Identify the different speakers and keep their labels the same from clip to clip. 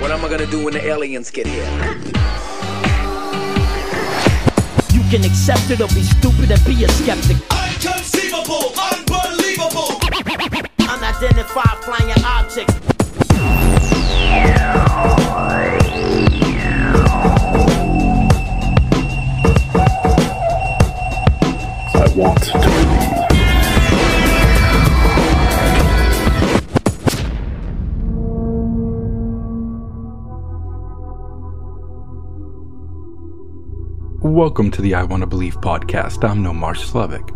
Speaker 1: What am I gonna do when the aliens get here?
Speaker 2: You can accept it or be stupid and be a skeptic.
Speaker 3: Inconceivable, unbelievable.
Speaker 2: Unidentified flying objects.
Speaker 4: I want Welcome to the I Want to Believe podcast. I'm Nomar Slevik.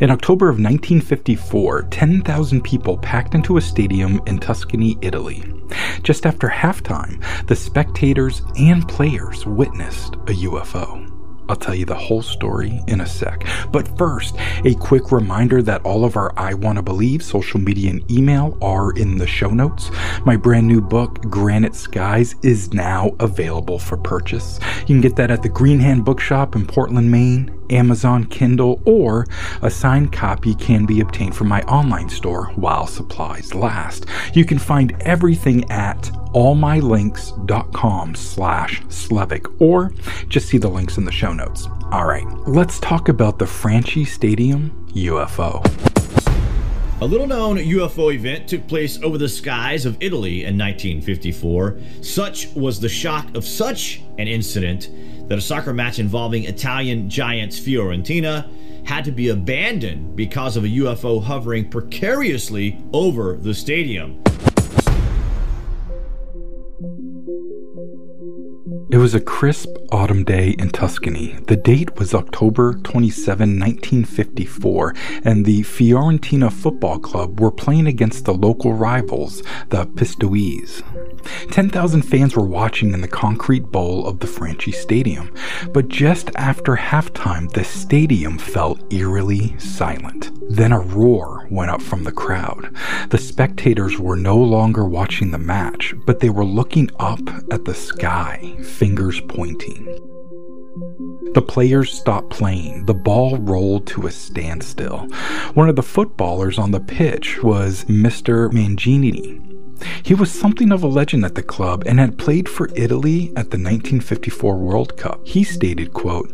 Speaker 4: In October of 1954, 10,000 people packed into a stadium in Tuscany, Italy. Just after halftime, the spectators and players witnessed a UFO. I'll tell you the whole story in a sec. But first, a quick reminder that all of our I Want to Believe social media and email are in the show notes. My brand new book, Granite Skies, is now available for purchase. You can get that at the Green Hand Bookshop in Portland, Maine, Amazon Kindle, or a signed copy can be obtained from my online store while supplies last. You can find everything at allmylinks.com slash Slevik or just see the links in the show notes. All right, let's talk about the Franchi Stadium UFO.
Speaker 5: A little known UFO event took place over the skies of Italy in 1954. Such was the shock of such an incident that a soccer match involving Italian giants Fiorentina had to be abandoned because of a UFO hovering precariously over the stadium.
Speaker 4: It was a crisp autumn day in Tuscany. The date was October 27, 1954, and the Fiorentina Football Club were playing against the local rivals, the Pistoiese. 10,000 fans were watching in the concrete bowl of the Franchi Stadium, but just after halftime, the stadium fell eerily silent. Then a roar went up from the crowd. The spectators were no longer watching the match, but they were looking up at the sky, fingers pointing. The players stopped playing. The ball rolled to a standstill. One of the footballers on the pitch was Mr. Mangini. He was something of a legend at the club and had played for Italy at the 1954 World Cup. He stated, quote,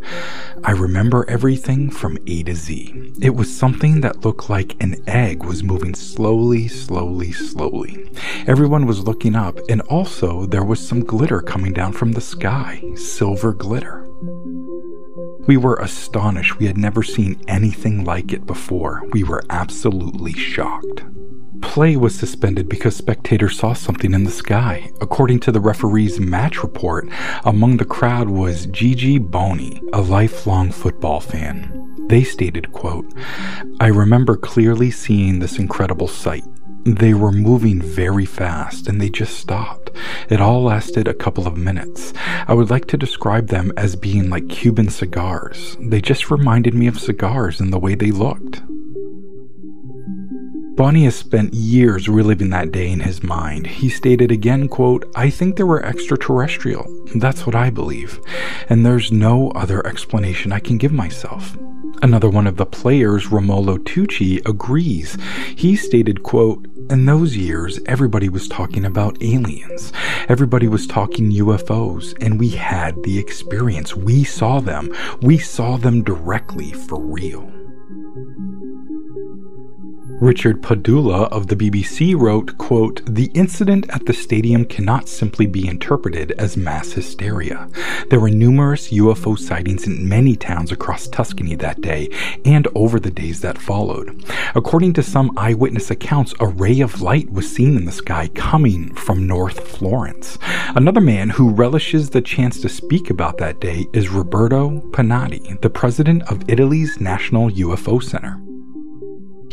Speaker 4: I remember everything from A to Z. It was something that looked like an egg was moving slowly, slowly, slowly. Everyone was looking up, and also there was some glitter coming down from the sky, silver glitter. We were astonished. We had never seen anything like it before. We were absolutely shocked. Play was suspended because spectators saw something in the sky. According to the referee's match report, among the crowd was Gigi Boni, a lifelong football fan. They stated, quote, I remember clearly seeing this incredible sight. They were moving very fast and they just stopped. It all lasted a couple of minutes. I would like to describe them as being like Cuban cigars. They just reminded me of cigars in the way they looked. Boni has spent years reliving that day in his mind. He stated again, quote, I think they were extraterrestrial. That's what I believe. And there's no other explanation I can give myself. Another one of the players, Romolo Tucci, agrees. He stated, quote, in those years, everybody was talking about aliens. Everybody was talking UFOs, and we had the experience. We saw them. We saw them directly for real. Richard Padula of the BBC wrote, quote, The incident at the stadium cannot simply be interpreted as mass hysteria. There were numerous UFO sightings in many towns across Tuscany that day and over the days that followed. According to some eyewitness accounts, a ray of light was seen in the sky coming from North Florence. Another man who relishes the chance to speak about that day is Roberto Pinotti, the president of Italy's National UFO Center.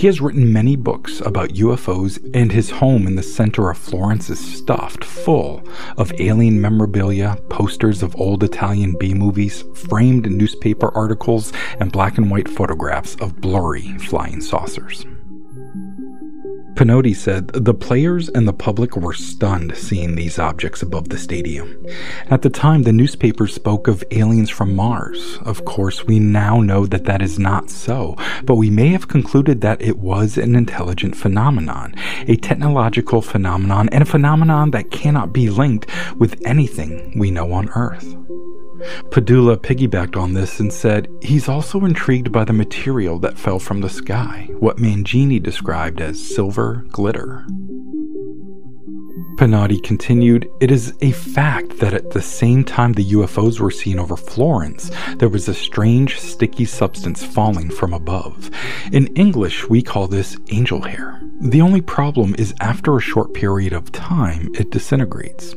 Speaker 4: He has written many books about UFOs, and his home in the center of Florence is stuffed full of alien memorabilia, posters of old Italian B movies, framed newspaper articles, and black and white photographs of blurry flying saucers. Pinotti said the players and the public were stunned seeing these objects above the stadium. At the time, the newspapers spoke of aliens from Mars. Of course, we now know that that is not so, but we may have concluded that it was an intelligent phenomenon, a technological phenomenon, and a phenomenon that cannot be linked with anything we know on Earth. Padula piggybacked on this and said he's also intrigued by the material that fell from the sky, what Mangini described as silver glitter. Pinotti continued, It is a fact that at the same time the UFOs were seen over Florence, there was a strange sticky substance falling from above. In English, we call this angel hair. The only problem is after a short period of time, it disintegrates.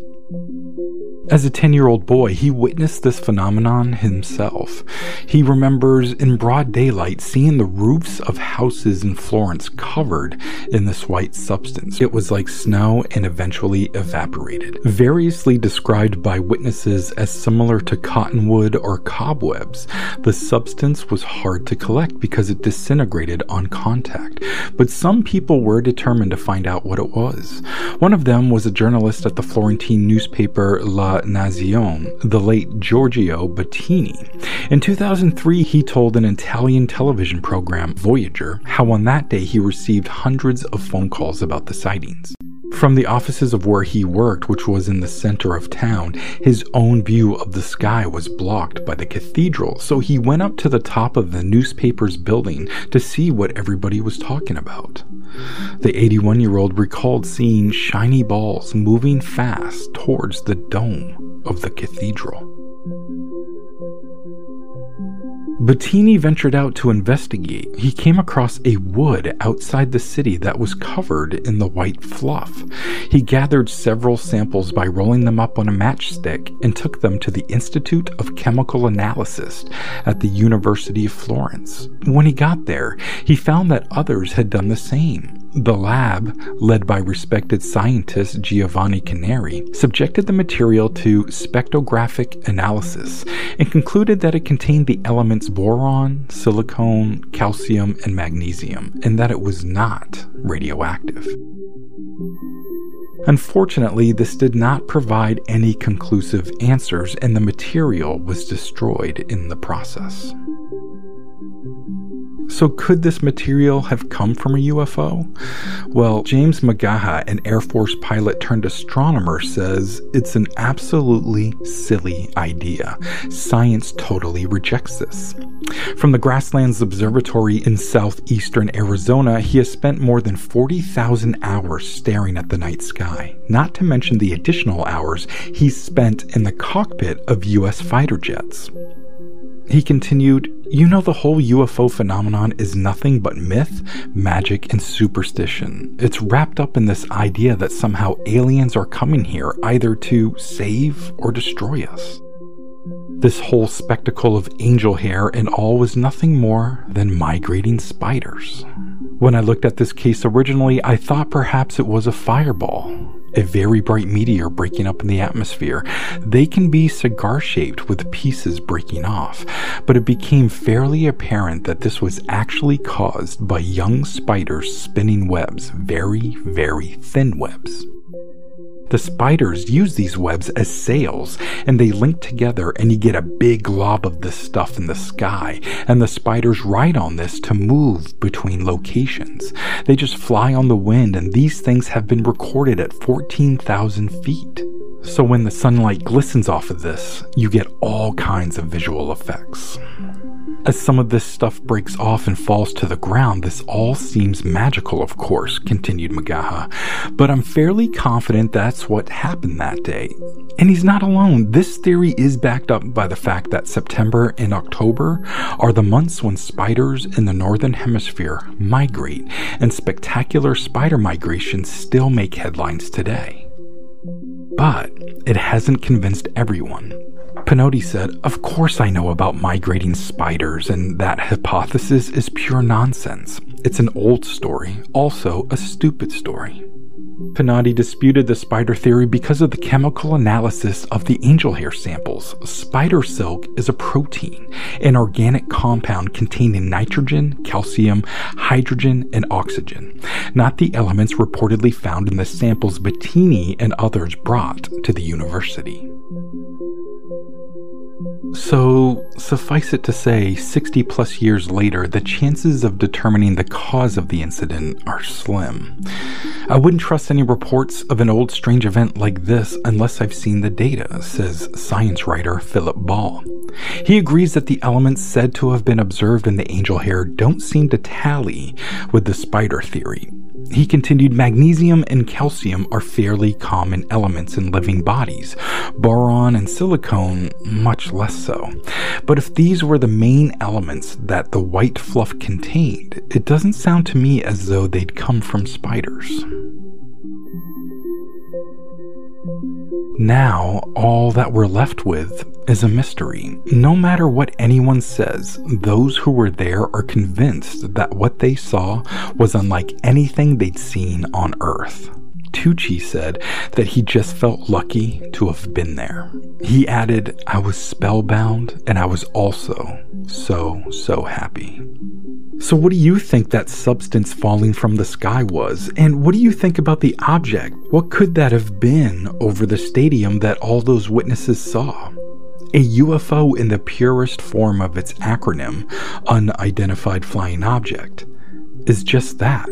Speaker 4: As a 10 year old boy, he witnessed this phenomenon himself. He remembers in broad daylight seeing the roofs of houses in Florence covered in this white substance. It was like snow and eventually evaporated. Variously described by witnesses as similar to cottonwood or cobwebs, the substance was hard to collect because it disintegrated on contact. But some people were determined to find out what it was. One of them was a journalist at the Florentine newspaper La Nazione, the late Giorgio Bettini. In 2003, he told an Italian television program, Voyager, how on that day he received hundreds of phone calls about the sightings. From the offices of where he worked, which was in the center of town, his own view of the sky was blocked by the cathedral, so he went up to the top of the newspaper's building to see what everybody was talking about. The 81 year old recalled seeing shiny balls moving fast towards the dome of the cathedral. Bettini ventured out to investigate. He came across a wood outside the city that was covered in the white fluff. He gathered several samples by rolling them up on a matchstick and took them to the Institute of Chemical Analysis at the University of Florence. When he got there, he found that others had done the same. The lab, led by respected scientist Giovanni Caneri, subjected the material to spectrographic analysis and concluded that it contained the elements boron, silicon, calcium, and magnesium, and that it was not radioactive. Unfortunately, this did not provide any conclusive answers, and the material was destroyed in the process. So, could this material have come from a UFO? Well, James McGaha, an Air Force pilot turned astronomer, says it's an absolutely silly idea. Science totally rejects this. From the Grasslands Observatory in southeastern Arizona, he has spent more than 40,000 hours staring at the night sky, not to mention the additional hours he's spent in the cockpit of U.S. fighter jets. He continued, You know, the whole UFO phenomenon is nothing but myth, magic, and superstition. It's wrapped up in this idea that somehow aliens are coming here either to save or destroy us. This whole spectacle of angel hair and all was nothing more than migrating spiders. When I looked at this case originally, I thought perhaps it was a fireball a very bright meteor breaking up in the atmosphere. They can be cigar shaped with pieces breaking off, but it became fairly apparent that this was actually caused by young spiders spinning webs, very, very thin webs. The spiders use these webs as sails, and they link together, and you get a big glob of this stuff in the sky. And the spiders ride on this to move between locations. They just fly on the wind, and these things have been recorded at 14,000 feet. So when the sunlight glistens off of this, you get all kinds of visual effects. As some of this stuff breaks off and falls to the ground, this all seems magical, of course, continued McGaha, but I'm fairly confident that's what happened that day. And he's not alone. This theory is backed up by the fact that September and October are the months when spiders in the northern hemisphere migrate, and spectacular spider migrations still make headlines today. But it hasn't convinced everyone. Pinotti said, Of course I know about migrating spiders, and that hypothesis is pure nonsense. It's an old story, also a stupid story. Pinotti disputed the spider theory because of the chemical analysis of the angel hair samples. Spider silk is a protein, an organic compound containing nitrogen, calcium, hydrogen, and oxygen, not the elements reportedly found in the samples Bettini and others brought to the university. So, suffice it to say, 60 plus years later, the chances of determining the cause of the incident are slim. I wouldn't trust any reports of an old strange event like this unless I've seen the data, says science writer Philip Ball. He agrees that the elements said to have been observed in the angel hair don't seem to tally with the spider theory, he continued, magnesium and calcium are fairly common elements in living bodies, boron and silicon much less so. But if these were the main elements that the white fluff contained, it doesn't sound to me as though they'd come from spiders. Now, all that we're left with is a mystery. No matter what anyone says, those who were there are convinced that what they saw was unlike anything they'd seen on Earth. Tucci said that he just felt lucky to have been there. He added, I was spellbound and I was also so, so happy. So, what do you think that substance falling from the sky was? And what do you think about the object? What could that have been over the stadium that all those witnesses saw? A UFO in the purest form of its acronym, Unidentified Flying Object, is just that.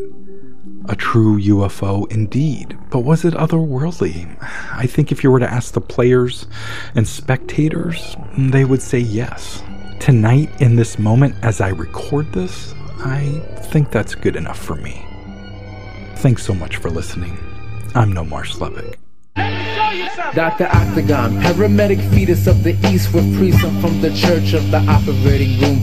Speaker 4: A true UFO indeed, but was it otherworldly? I think if you were to ask the players and spectators, they would say yes. Tonight, in this moment, as I record this, I think that's good enough for me. Thanks so much for listening. I'm Nomar Slevik.
Speaker 2: Dr. Octagon, paramedic fetus of the east with priest from the church of the operating room.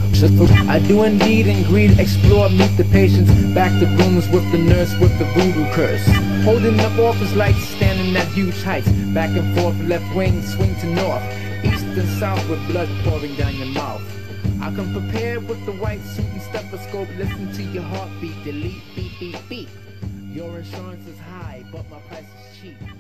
Speaker 2: I do indeed and greed, explore, meet the patients, back the rooms with the nurse with the voodoo curse. Holding up office lights, standing at huge heights, back and forth, left wing, swing to north, east and south with blood pouring down your mouth. I come prepared with the white suit and stethoscope, listen to your heartbeat, delete, beat, beat, beat. Your insurance is high, but my price is cheap.